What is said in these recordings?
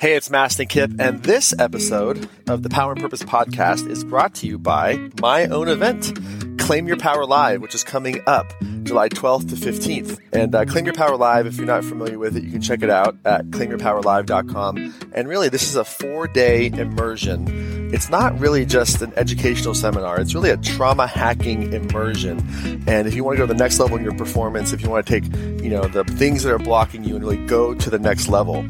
Hey, it's Mastin Kipp, and this episode of the Power and Purpose podcast is brought to you by my own event, Claim Your Power Live, which is coming up July 12th to 15th. And uh, Claim Your Power Live, if you're not familiar with it, you can check it out at claimyourpowerlive.com. And really, this is a four day immersion. It's not really just an educational seminar, it's really a trauma hacking immersion. And if you want to go to the next level in your performance, if you want to take, you know, the things that are blocking you and really go to the next level,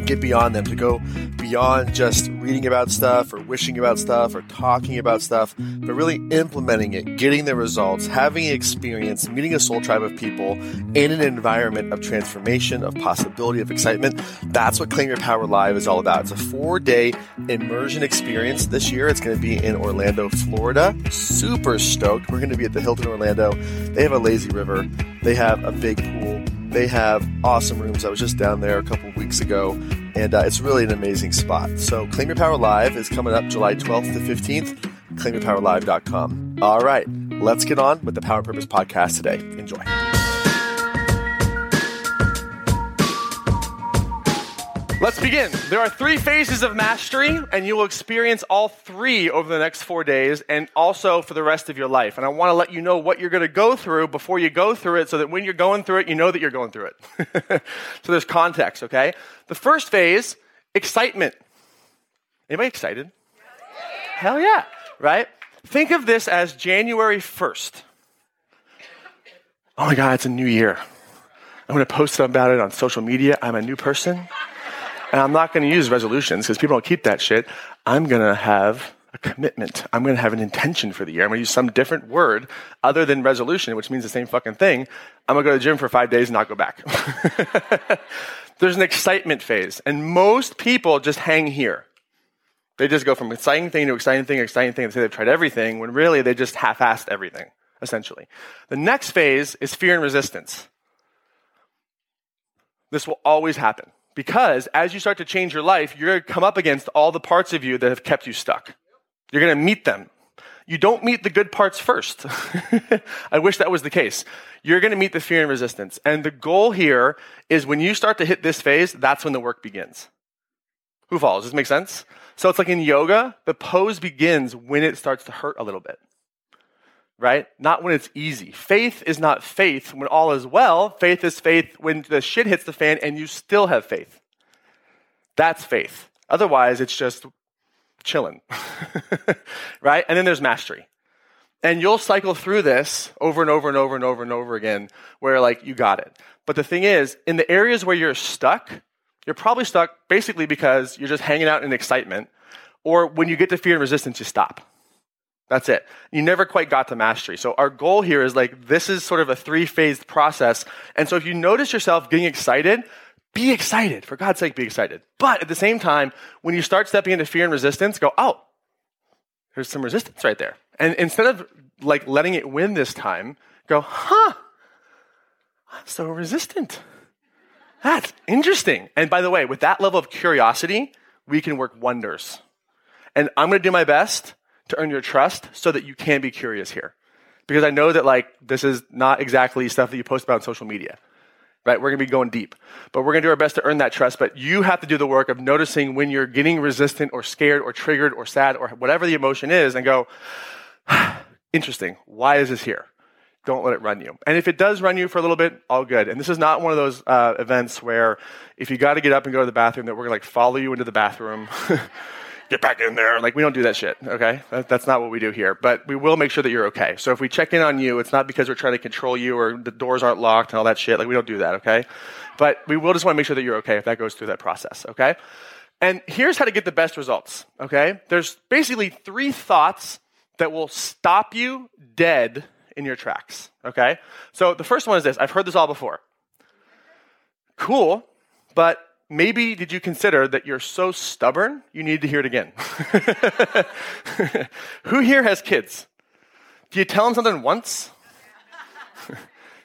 get beyond them, to go beyond just reading about stuff or wishing about stuff or talking about stuff, but really implementing it, getting the results, having experience, meeting a soul tribe of people in an environment of transformation, of possibility, of excitement. That's what Claim Your Power Live is all about. It's a four day immersion experience this year. It's going to be in Orlando, Florida. Super stoked. We're going to be at the Hilton Orlando. They have a lazy river, they have a big pool they have awesome rooms. I was just down there a couple weeks ago, and uh, it's really an amazing spot. So, Claim Your Power Live is coming up July 12th to 15th. ClaimYourPowerLive.com. All right, let's get on with the Power Purpose podcast today. Enjoy. Let's begin. There are three phases of mastery, and you will experience all three over the next four days and also for the rest of your life. And I want to let you know what you're going to go through before you go through it so that when you're going through it, you know that you're going through it. so there's context, okay? The first phase, excitement. Anybody excited? Hell yeah, right? Think of this as January 1st. Oh my God, it's a new year. I'm going to post about it on social media. I'm a new person. And I'm not going to use resolutions because people don't keep that shit. I'm going to have a commitment. I'm going to have an intention for the year. I'm going to use some different word other than resolution, which means the same fucking thing. I'm going to go to the gym for five days and not go back. There's an excitement phase. And most people just hang here. They just go from exciting thing to exciting thing, exciting thing. and say they've tried everything when really they just half assed everything, essentially. The next phase is fear and resistance. This will always happen. Because as you start to change your life, you're going to come up against all the parts of you that have kept you stuck. You're going to meet them. You don't meet the good parts first. I wish that was the case. You're going to meet the fear and resistance. And the goal here is when you start to hit this phase, that's when the work begins. Who follows? Does this make sense? So it's like in yoga, the pose begins when it starts to hurt a little bit right? Not when it's easy. Faith is not faith when all is well. Faith is faith when the shit hits the fan and you still have faith. That's faith. Otherwise, it's just chilling, right? And then there's mastery. And you'll cycle through this over and over and over and over and over again where, like, you got it. But the thing is, in the areas where you're stuck, you're probably stuck basically because you're just hanging out in excitement, or when you get to fear and resistance, you stop that's it. You never quite got to mastery. So our goal here is like this is sort of a three-phased process. And so if you notice yourself getting excited, be excited. For God's sake, be excited. But at the same time, when you start stepping into fear and resistance, go, oh, there's some resistance right there. And instead of like letting it win this time, go, huh, I'm so resistant. That's interesting. And by the way, with that level of curiosity, we can work wonders. And I'm going to do my best to earn your trust so that you can be curious here. Because I know that like this is not exactly stuff that you post about on social media. Right? We're going to be going deep. But we're going to do our best to earn that trust, but you have to do the work of noticing when you're getting resistant or scared or triggered or sad or whatever the emotion is and go, interesting. Why is this here? Don't let it run you. And if it does run you for a little bit, all good. And this is not one of those uh, events where if you got to get up and go to the bathroom, that we're to like follow you into the bathroom get back in there. Like, we don't do that shit, okay? That, that's not what we do here. But we will make sure that you're okay. So if we check in on you, it's not because we're trying to control you or the doors aren't locked and all that shit. Like, we don't do that, okay? But we will just want to make sure that you're okay if that goes through that process, okay? And here's how to get the best results, okay? There's basically three thoughts that will stop you dead in your tracks, okay? So the first one is this I've heard this all before. Cool, but maybe did you consider that you're so stubborn you need to hear it again? Who here has kids? Do you tell them something once?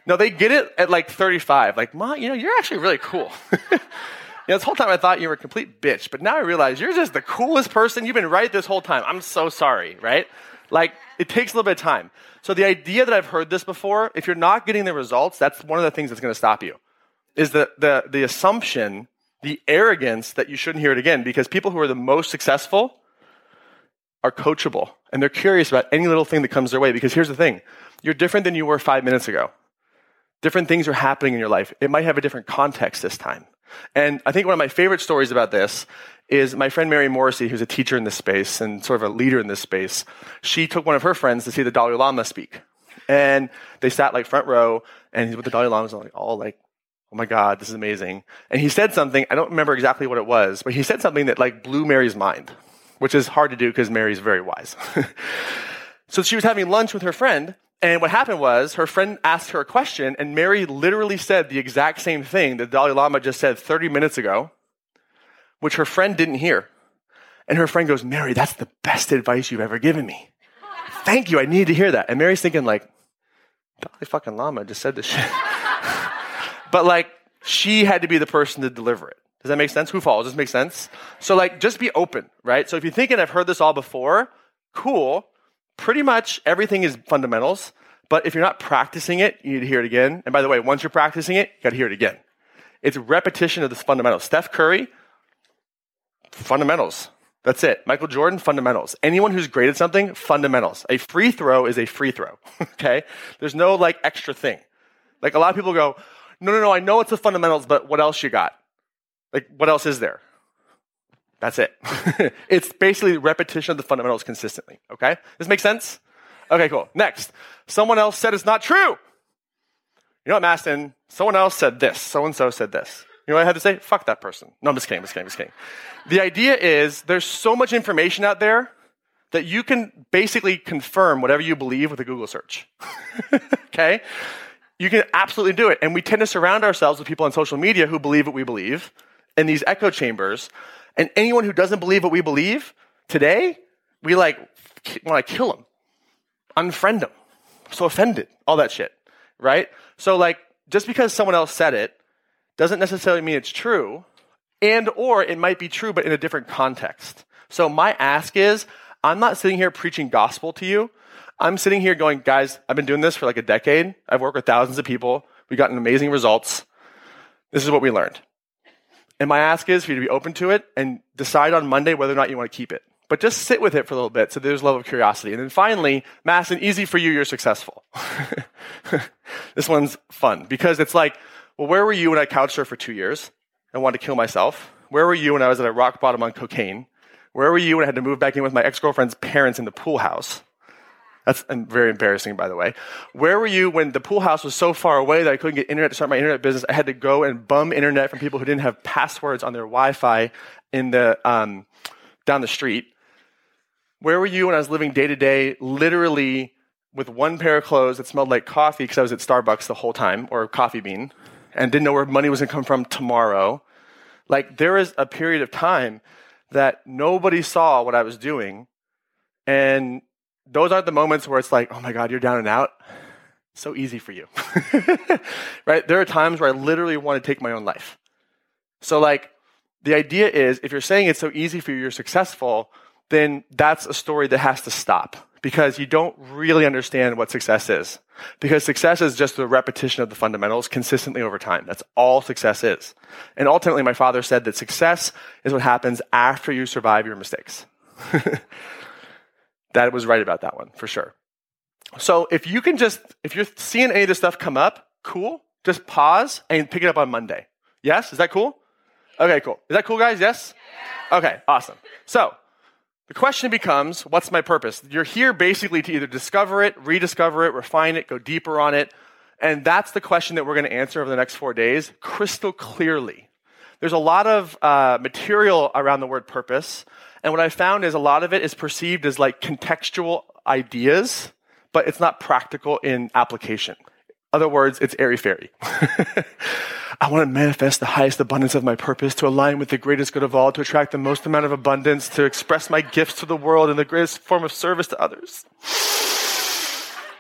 no, they get it at like 35. Like, Mom, you know, you're actually really cool. you know, this whole time I thought you were a complete bitch, but now I realize you're just the coolest person. You've been right this whole time. I'm so sorry, right? Like, it takes a little bit of time. So the idea that I've heard this before, if you're not getting the results, that's one of the things that's going to stop you. Is the, the, the assumption the arrogance that you shouldn't hear it again because people who are the most successful are coachable and they're curious about any little thing that comes their way because here's the thing you're different than you were five minutes ago. Different things are happening in your life. It might have a different context this time. And I think one of my favorite stories about this is my friend Mary Morrissey, who's a teacher in this space and sort of a leader in this space. She took one of her friends to see the Dalai Lama speak. And they sat like front row, and he's with the Dalai Lama, like all like, oh my God, this is amazing. And he said something, I don't remember exactly what it was, but he said something that like blew Mary's mind, which is hard to do because Mary's very wise. so she was having lunch with her friend, and what happened was her friend asked her a question, and Mary literally said the exact same thing that Dalai Lama just said 30 minutes ago, which her friend didn't hear. And her friend goes, Mary, that's the best advice you've ever given me. Thank you. I need to hear that. And Mary's thinking, like, Dalai fucking Lama just said this shit. but like, she had to be the person to deliver it. Does that make sense? Who follows? Does this make sense? So like, just be open, right? So if you're thinking I've heard this all before, cool. Pretty much everything is fundamentals. But if you're not practicing it, you need to hear it again. And by the way, once you're practicing it, you got to hear it again. It's repetition of this fundamentals. Steph Curry, fundamentals. That's it. Michael Jordan, fundamentals. Anyone who's great at something, fundamentals. A free throw is a free throw. okay? There's no like extra thing. Like a lot of people go, no, no, no, I know it's the fundamentals, but what else you got? Like, what else is there? That's it. it's basically repetition of the fundamentals consistently. Okay? This makes sense? Okay, cool. Next. Someone else said it's not true. You know what, Mastin? Someone else said this. So and so said this. You know what I had to say? Fuck that person. No, I'm just kidding, I'm just kidding, I'm just kidding. The idea is there's so much information out there that you can basically confirm whatever you believe with a Google search. okay? You can absolutely do it. And we tend to surround ourselves with people on social media who believe what we believe in these echo chambers. And anyone who doesn't believe what we believe today, we like want to kill them, unfriend them, so offended, all that shit, right? So like, just because someone else said it doesn't necessarily mean it's true, and or it might be true but in a different context. So my ask is, I'm not sitting here preaching gospel to you. I'm sitting here going, guys, I've been doing this for like a decade. I've worked with thousands of people. We've gotten amazing results. This is what we learned. And my ask is for you to be open to it and decide on Monday whether or not you want to keep it. But just sit with it for a little bit so there's a level of curiosity. And then finally, Mastin easy for you, you're successful. this one's fun because it's like, well, where were you when I couch surfed for two years and wanted to kill myself? Where were you when I was at a rock bottom on cocaine? Where were you when I had to move back in with my ex girlfriend's parents in the pool house? That's very embarrassing, by the way. Where were you when the pool house was so far away that I couldn't get internet to start my internet business? I had to go and bum internet from people who didn't have passwords on their Wi-Fi in the um, down the street. Where were you when I was living day to day, literally with one pair of clothes that smelled like coffee because I was at Starbucks the whole time, or coffee bean? and didn't know where money was going to come from tomorrow. Like there was a period of time that nobody saw what I was doing. And those aren't the moments where it's like, oh my God, you're down and out. So easy for you. right? There are times where I literally want to take my own life. So, like, the idea is if you're saying it's so easy for you, you're successful, then that's a story that has to stop because you don't really understand what success is. Because success is just the repetition of the fundamentals consistently over time. That's all success is. And ultimately, my father said that success is what happens after you survive your mistakes. that was right about that one, for sure. So if you can just, if you're seeing any of this stuff come up, cool. Just pause and pick it up on Monday. Yes? Is that cool? Okay, cool. Is that cool, guys? Yes? Okay, awesome. So, the question becomes, what's my purpose? You're here basically to either discover it, rediscover it, refine it, go deeper on it. And that's the question that we're going to answer over the next four days crystal clearly. There's a lot of uh, material around the word purpose. And what I found is a lot of it is perceived as like contextual ideas, but it's not practical in application. Other words, it's airy fairy. I want to manifest the highest abundance of my purpose, to align with the greatest good of all, to attract the most amount of abundance, to express my gifts to the world in the greatest form of service to others.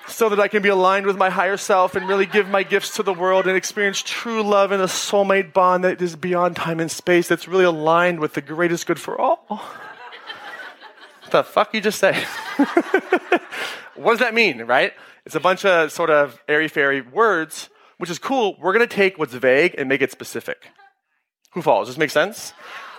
So that I can be aligned with my higher self and really give my gifts to the world and experience true love and a soulmate bond that is beyond time and space, that's really aligned with the greatest good for all. What the fuck you just say? what does that mean, right? It's a bunch of sort of airy fairy words which is cool. We're going to take what's vague and make it specific. Who falls? Does this make sense?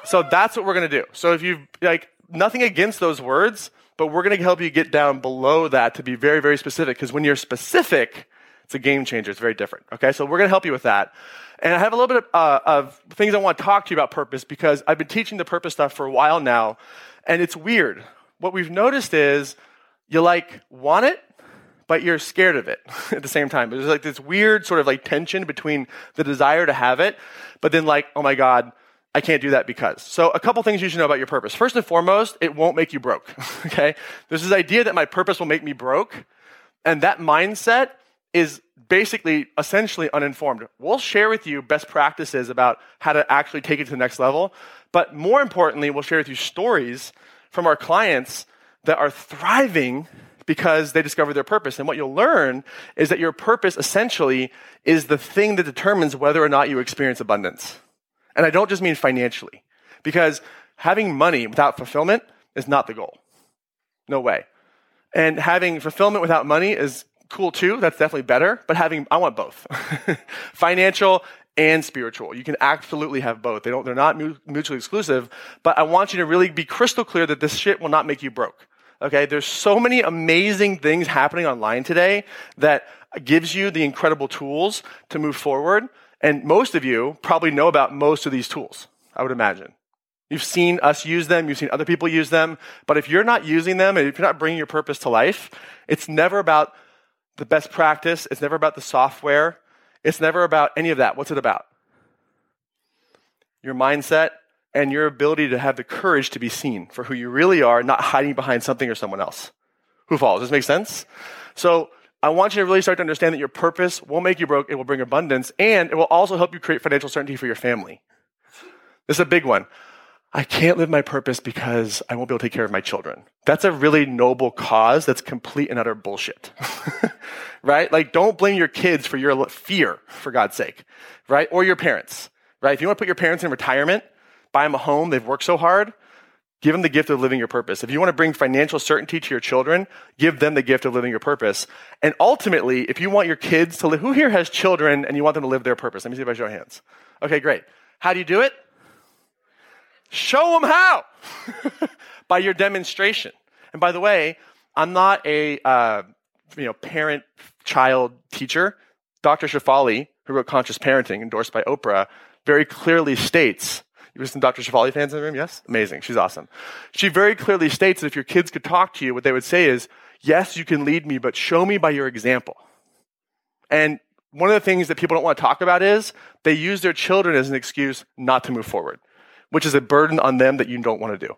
So that's what we're going to do. So if you like nothing against those words, but we're going to help you get down below that to be very, very specific. Because when you're specific, it's a game changer. It's very different. Okay, so we're going to help you with that. And I have a little bit of, uh, of things I want to talk to you about purpose because I've been teaching the purpose stuff for a while now, and it's weird. What we've noticed is you like want it, but you're scared of it at the same time. There's like this weird sort of like tension between the desire to have it, but then like, oh my God, I can't do that because. So, a couple things you should know about your purpose. First and foremost, it won't make you broke. okay? There's this idea that my purpose will make me broke, and that mindset is basically essentially uninformed. We'll share with you best practices about how to actually take it to the next level, but more importantly, we'll share with you stories from our clients that are thriving because they discovered their purpose. And what you'll learn is that your purpose essentially is the thing that determines whether or not you experience abundance. And I don't just mean financially, because having money without fulfillment is not the goal. No way. And having fulfillment without money is cool too. That's definitely better. But having, I want both financial and spiritual. You can absolutely have both. They don't, they're not mutually exclusive. But I want you to really be crystal clear that this shit will not make you broke. Okay. There's so many amazing things happening online today that gives you the incredible tools to move forward. And most of you probably know about most of these tools, I would imagine. You've seen us use them, you've seen other people use them, but if you're not using them and if you're not bringing your purpose to life, it's never about the best practice, it's never about the software, it's never about any of that. What's it about? Your mindset and your ability to have the courage to be seen for who you really are, not hiding behind something or someone else. Who falls? Does this make sense? So I want you to really start to understand that your purpose won't make you broke, it will bring abundance, and it will also help you create financial certainty for your family. This is a big one. I can't live my purpose because I won't be able to take care of my children. That's a really noble cause that's complete and utter bullshit. right? Like, don't blame your kids for your fear, for God's sake. Right? Or your parents. Right? If you want to put your parents in retirement, buy them a home, they've worked so hard, Give them the gift of living your purpose. If you want to bring financial certainty to your children, give them the gift of living your purpose. And ultimately, if you want your kids to live, who here has children and you want them to live their purpose? Let me see if I show hands. Okay, great. How do you do it? Show them how by your demonstration. And by the way, I'm not a uh, you know parent child teacher. Dr. Shefali, who wrote Conscious Parenting, endorsed by Oprah, very clearly states you have some Dr. Shefali fans in the room? Yes? Amazing. She's awesome. She very clearly states that if your kids could talk to you, what they would say is, yes, you can lead me, but show me by your example. And one of the things that people don't want to talk about is they use their children as an excuse not to move forward, which is a burden on them that you don't want to do.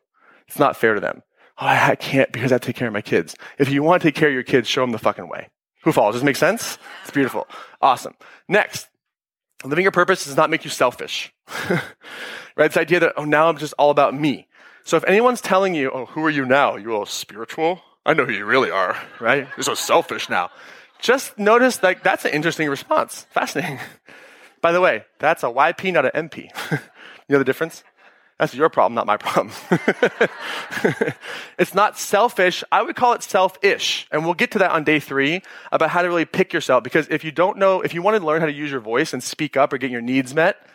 It's not fair to them. Oh, I can't because I take care of my kids. If you want to take care of your kids, show them the fucking way. Who falls? Does it make sense? It's beautiful. Awesome. Next, living your purpose does not make you selfish. right? This idea that, oh, now I'm just all about me. So if anyone's telling you, oh, who are you now? You're all spiritual? I know who you really are, right? You're so selfish now. Just notice that that's an interesting response. Fascinating. By the way, that's a YP, not an MP. you know the difference? That's your problem, not my problem. it's not selfish. I would call it selfish. And we'll get to that on day three about how to really pick yourself. Because if you don't know, if you want to learn how to use your voice and speak up or get your needs met,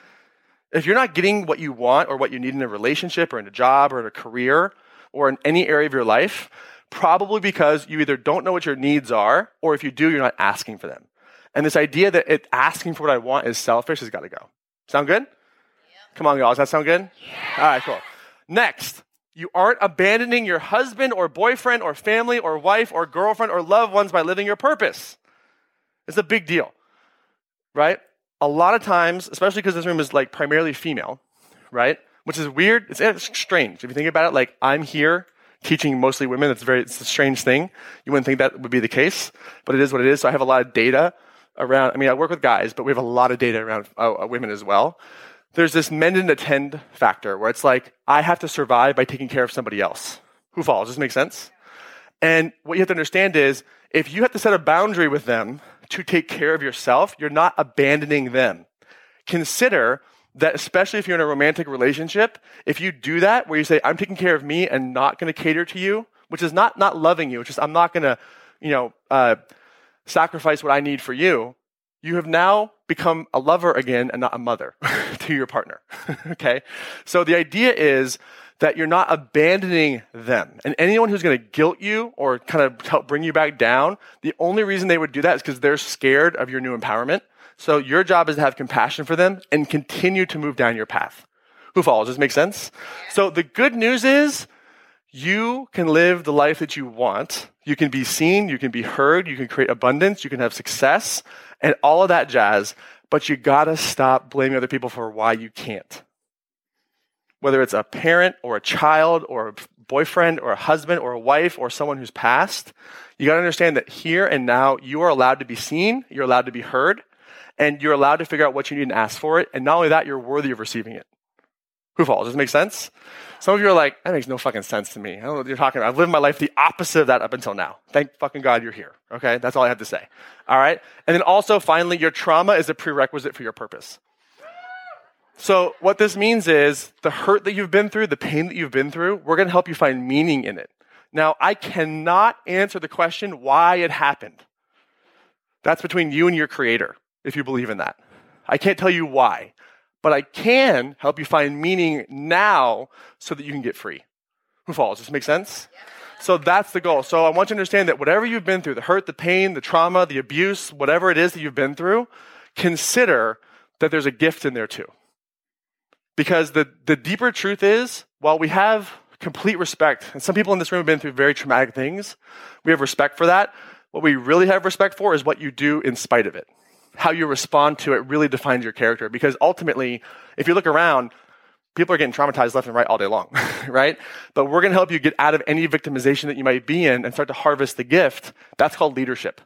if you're not getting what you want or what you need in a relationship or in a job or in a career or in any area of your life, probably because you either don't know what your needs are or if you do, you're not asking for them. And this idea that it, asking for what I want is selfish has got to go. Sound good? Come on, y'all. Does that sound good? Yeah. All right, cool. Next, you aren't abandoning your husband or boyfriend or family or wife or girlfriend or loved ones by living your purpose. It's a big deal, right? a lot of times, especially because this room is like primarily female, right? Which is weird. It's, it's, strange. If you think about it, like I'm here teaching mostly women. It's very, it's a strange thing. You wouldn't think that would be the case, but it is what it is. So I have a lot of data around, I mean, I work with guys, but we have a lot of data around uh, women as well. There's this mend and attend factor where it's like, I have to survive by taking care of somebody else. Who falls? Does this make sense? And what you have to understand is, if you have to set a boundary with them to take care of yourself, you're not abandoning them. Consider that, especially if you're in a romantic relationship, if you do that, where you say, I'm taking care of me and not going to cater to you, which is not, not loving you, it's just, I'm not going to, you know, uh, sacrifice what I need for you. You have now become a lover again and not a mother to your partner. okay? So the idea is that you're not abandoning them. And anyone who's going to guilt you or kind of help bring you back down, the only reason they would do that is because they're scared of your new empowerment. So your job is to have compassion for them and continue to move down your path. Who follows? Does this make sense? So the good news is you can live the life that you want. You can be seen, you can be heard, you can create abundance, you can have success, and all of that jazz. But you gotta stop blaming other people for why you can't. Whether it's a parent or a child or a boyfriend or a husband or a wife or someone who's passed, you gotta understand that here and now you are allowed to be seen, you're allowed to be heard, and you're allowed to figure out what you need and ask for it. And not only that, you're worthy of receiving it. Who falls? Does it make sense? Some of you are like, that makes no fucking sense to me. I don't know what you're talking about. I've lived my life the opposite of that up until now. Thank fucking God you're here. Okay? That's all I have to say. All right? And then also, finally, your trauma is a prerequisite for your purpose. So, what this means is the hurt that you've been through, the pain that you've been through, we're going to help you find meaning in it. Now, I cannot answer the question why it happened. That's between you and your creator, if you believe in that. I can't tell you why but I can help you find meaning now so that you can get free. Who falls? Does this make sense? So that's the goal. So I want you to understand that whatever you've been through, the hurt, the pain, the trauma, the abuse, whatever it is that you've been through, consider that there's a gift in there too. Because the, the deeper truth is, while we have complete respect, and some people in this room have been through very traumatic things, we have respect for that. What we really have respect for is what you do in spite of it how you respond to it really defines your character. Because ultimately, if you look around, people are getting traumatized left and right all day long, right? But we're going to help you get out of any victimization that you might be in and start to harvest the gift. That's called leadership.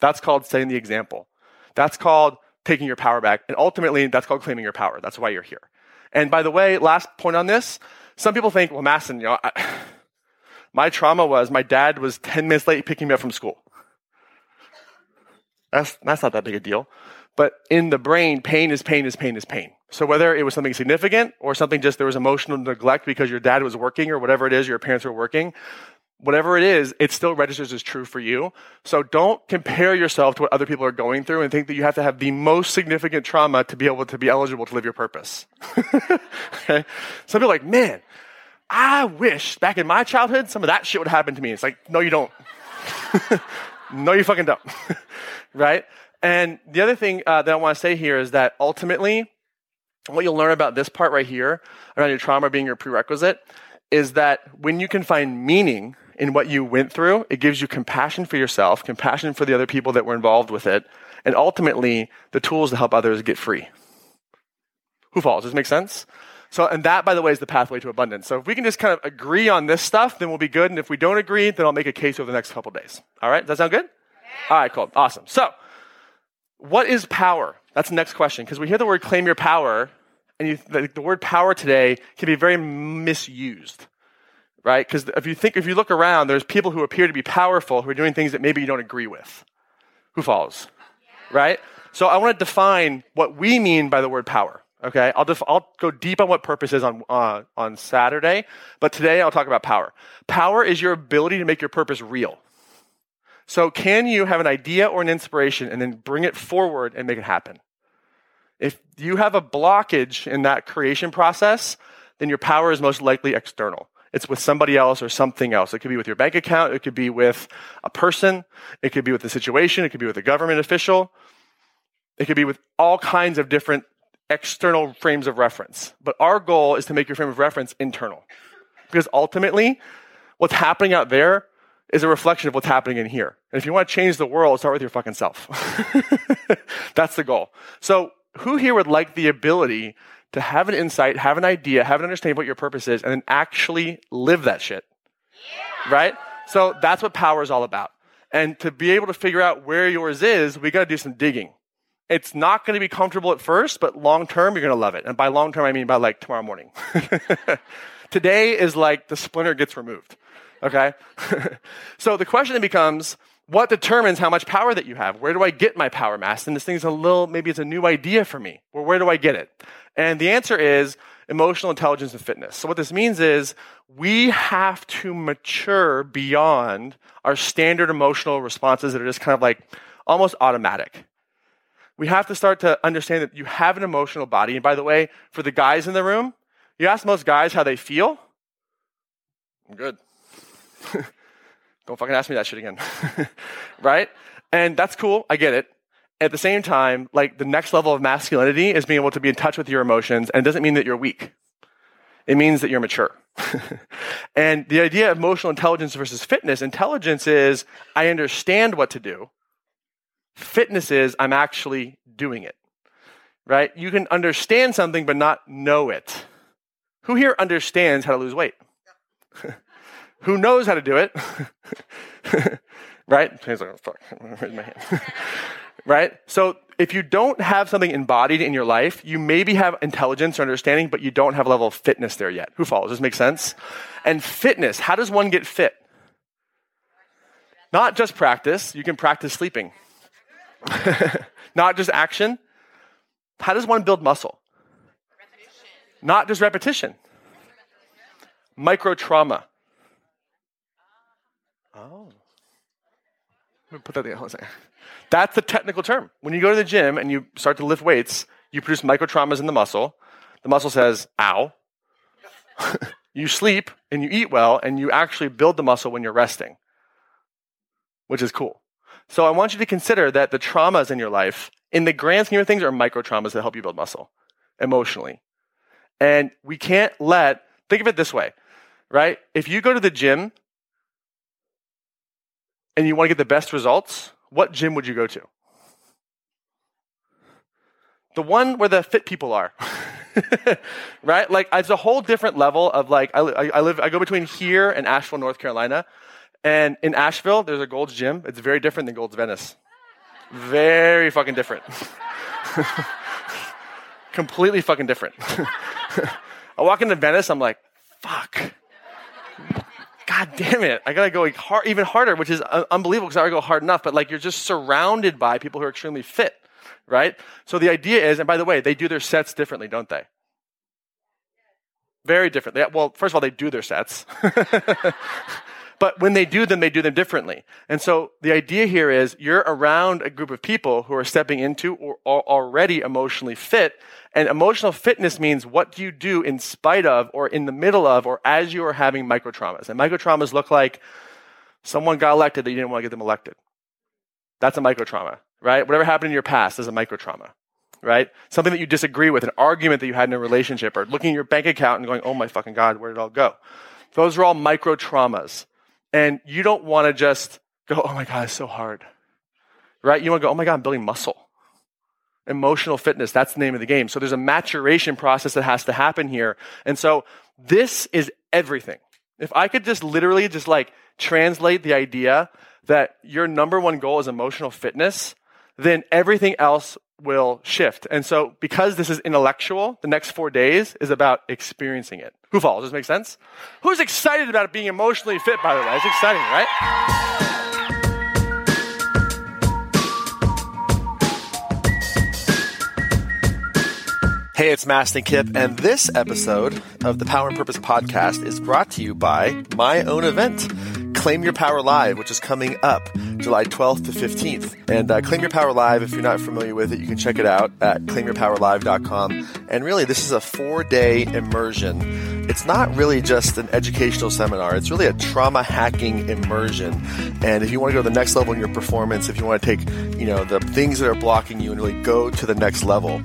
That's called setting the example. That's called taking your power back. And ultimately, that's called claiming your power. That's why you're here. And by the way, last point on this, some people think, well, Mastin, you know, I, my trauma was my dad was 10 minutes late picking me up from school. That's, that's not that big a deal. But in the brain, pain is pain is pain is pain. So whether it was something significant or something just there was emotional neglect because your dad was working or whatever it is, your parents were working, whatever it is, it still registers as true for you. So don't compare yourself to what other people are going through and think that you have to have the most significant trauma to be able to be eligible to live your purpose. okay? Some people are like, man, I wish back in my childhood some of that shit would happen to me. It's like, no, you don't. no, you fucking don't right? And the other thing uh, that I want to say here is that ultimately, what you'll learn about this part right here, around your trauma being your prerequisite, is that when you can find meaning in what you went through, it gives you compassion for yourself, compassion for the other people that were involved with it, and ultimately the tools to help others get free. Who falls? Does this make sense? So, and that, by the way, is the pathway to abundance. So, if we can just kind of agree on this stuff, then we'll be good. And if we don't agree, then I'll make a case over the next couple days. All right? Does that sound good? All right, cool. Awesome. So, what is power? That's the next question because we hear the word claim your power, and you, the, the word power today can be very misused, right? Because if you think, if you look around, there's people who appear to be powerful who are doing things that maybe you don't agree with. Who follows? Right? So, I want to define what we mean by the word power. Okay, I'll, def- I'll go deep on what purpose is on, uh, on Saturday, but today I'll talk about power. Power is your ability to make your purpose real. So, can you have an idea or an inspiration and then bring it forward and make it happen? If you have a blockage in that creation process, then your power is most likely external. It's with somebody else or something else. It could be with your bank account, it could be with a person, it could be with the situation, it could be with a government official, it could be with all kinds of different external frames of reference. But our goal is to make your frame of reference internal. Because ultimately, what's happening out there is a reflection of what's happening in here. And if you want to change the world, start with your fucking self. That's the goal. So, who here would like the ability to have an insight, have an idea, have an understanding of what your purpose is, and then actually live that shit? Yeah. Right? So, that's what power is all about. And to be able to figure out where yours is, we got to do some digging. It's not going to be comfortable at first, but long term, you're going to love it. And by long term, I mean by like tomorrow morning. Today is like the splinter gets removed. Okay? so the question then becomes what determines how much power that you have? Where do I get my power mass? And this thing's a little, maybe it's a new idea for me. Well, where do I get it? And the answer is emotional intelligence and fitness. So what this means is we have to mature beyond our standard emotional responses that are just kind of like almost automatic. We have to start to understand that you have an emotional body. And by the way, for the guys in the room, you ask most guys how they feel. I'm good. Don't fucking ask me that shit again. right? And that's cool. I get it. At the same time, like the next level of masculinity is being able to be in touch with your emotions. And it doesn't mean that you're weak. It means that you're mature. and the idea of emotional intelligence versus fitness, intelligence is I understand what to do. Fitness is I'm actually doing it. Right? You can understand something but not know it. Who here understands how to lose weight? Who knows how to do it? right? He's like, oh, fuck, raise my hand. right? So if you don't have something embodied in your life, you maybe have intelligence or understanding, but you don't have a level of fitness there yet. Who follows? Does this make sense? And fitness, how does one get fit? Not just practice, you can practice sleeping. Not just action. How does one build muscle? Repetition. Not just repetition. Micro trauma. Oh. Let me put that there. Hold on That's the technical term. When you go to the gym and you start to lift weights, you produce micro traumas in the muscle. The muscle says, ow. you sleep and you eat well, and you actually build the muscle when you're resting, which is cool. So I want you to consider that the traumas in your life, in the grand scheme of things, are micro traumas that help you build muscle emotionally. And we can't let, think of it this way, right? If you go to the gym and you want to get the best results, what gym would you go to? The one where the fit people are. right? Like it's a whole different level of like I, I, live I go between here and Asheville, North Carolina, and in Asheville, there's a Gold's Gym. It's very different than Gold's Venice. Very fucking different. Completely fucking different. I walk into Venice, I'm like, fuck. God damn it. I gotta go hard, even harder, which is unbelievable because I already go hard enough, but like you're just surrounded by people who are extremely fit, right? So the idea is, and by the way, they do their sets differently, don't they? Very different. well, first of all, they do their sets. But when they do them, they do them differently. And so the idea here is you're around a group of people who are stepping into or are already emotionally fit. And emotional fitness means what do you do in spite of or in the middle of or as you are having micro traumas. And micro traumas look like someone got elected that you didn't want to get them elected. That's a micro trauma, right? Whatever happened in your past is a micro trauma right? Something that you disagree with, an argument that you had in a relationship, or looking at your bank account and going, oh my fucking God, where did it all go? Those are all micro traumas. And you don't want to just go, oh my God, it's so hard. Right? You want to go, oh my God, I'm building muscle. Emotional fitness, that's the name of the game. So there's a maturation process that has to happen here. And so this is everything. If I could just literally just like translate the idea that your number one goal is emotional fitness, then everything else will shift. And so, because this is intellectual, the next four days is about experiencing it. Who follows? Does this make sense? Who's excited about being emotionally fit, by the way? It's exciting, right? Hey, it's Mastin Kipp, and this episode of the Power and Purpose podcast is brought to you by my own event. Claim Your Power Live, which is coming up July 12th to 15th. And uh, Claim Your Power Live, if you're not familiar with it, you can check it out at claimyourpowerlive.com. And really, this is a four day immersion. It's not really just an educational seminar, it's really a trauma hacking immersion. And if you want to go to the next level in your performance, if you want to take, you know, the things that are blocking you and really go to the next level,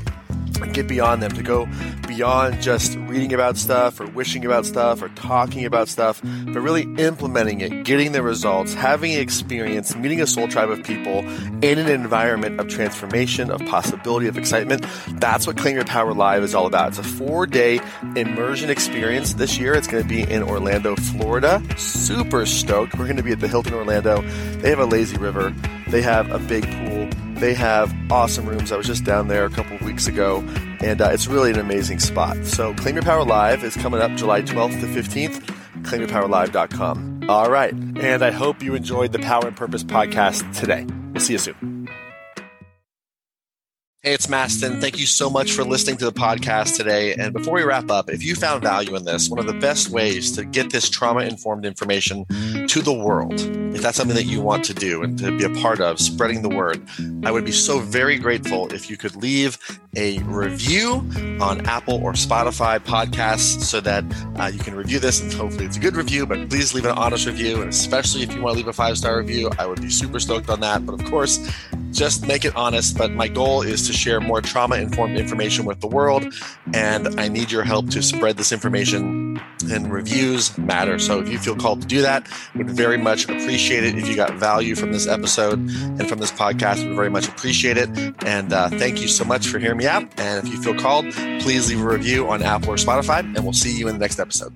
get beyond them, to go beyond just reading about stuff or wishing about stuff or talking about stuff, but really implementing it, getting the results, having an experience, meeting a soul tribe of people in an environment of transformation, of possibility, of excitement. That's what Claim Your Power Live is all about. It's a four day immersion experience. This year it's going to be in Orlando, Florida. Super stoked. We're going to be at the Hilton Orlando. They have a lazy river, they have a big pool they have awesome rooms. I was just down there a couple of weeks ago, and uh, it's really an amazing spot. So, Claim Your Power Live is coming up July 12th to 15th. ClaimYourPowerLive.com. All right. And I hope you enjoyed the Power and Purpose podcast today. We'll see you soon. Hey, it's Mastin. Thank you so much for listening to the podcast today. And before we wrap up, if you found value in this, one of the best ways to get this trauma informed information to the world, if that's something that you want to do and to be a part of, spreading the word, I would be so very grateful if you could leave a review on Apple or Spotify podcasts so that uh, you can review this and hopefully it's a good review, but please leave an honest review. And especially if you want to leave a five star review, I would be super stoked on that. But of course, just make it honest. But my goal is to share more trauma informed information with the world. And I need your help to spread this information and reviews matter. So if you feel called to do that, would very much appreciate it. If you got value from this episode and from this podcast, would very much appreciate it. And uh, thank you so much for hearing out. And if you feel called, please leave a review on Apple or Spotify, and we'll see you in the next episode.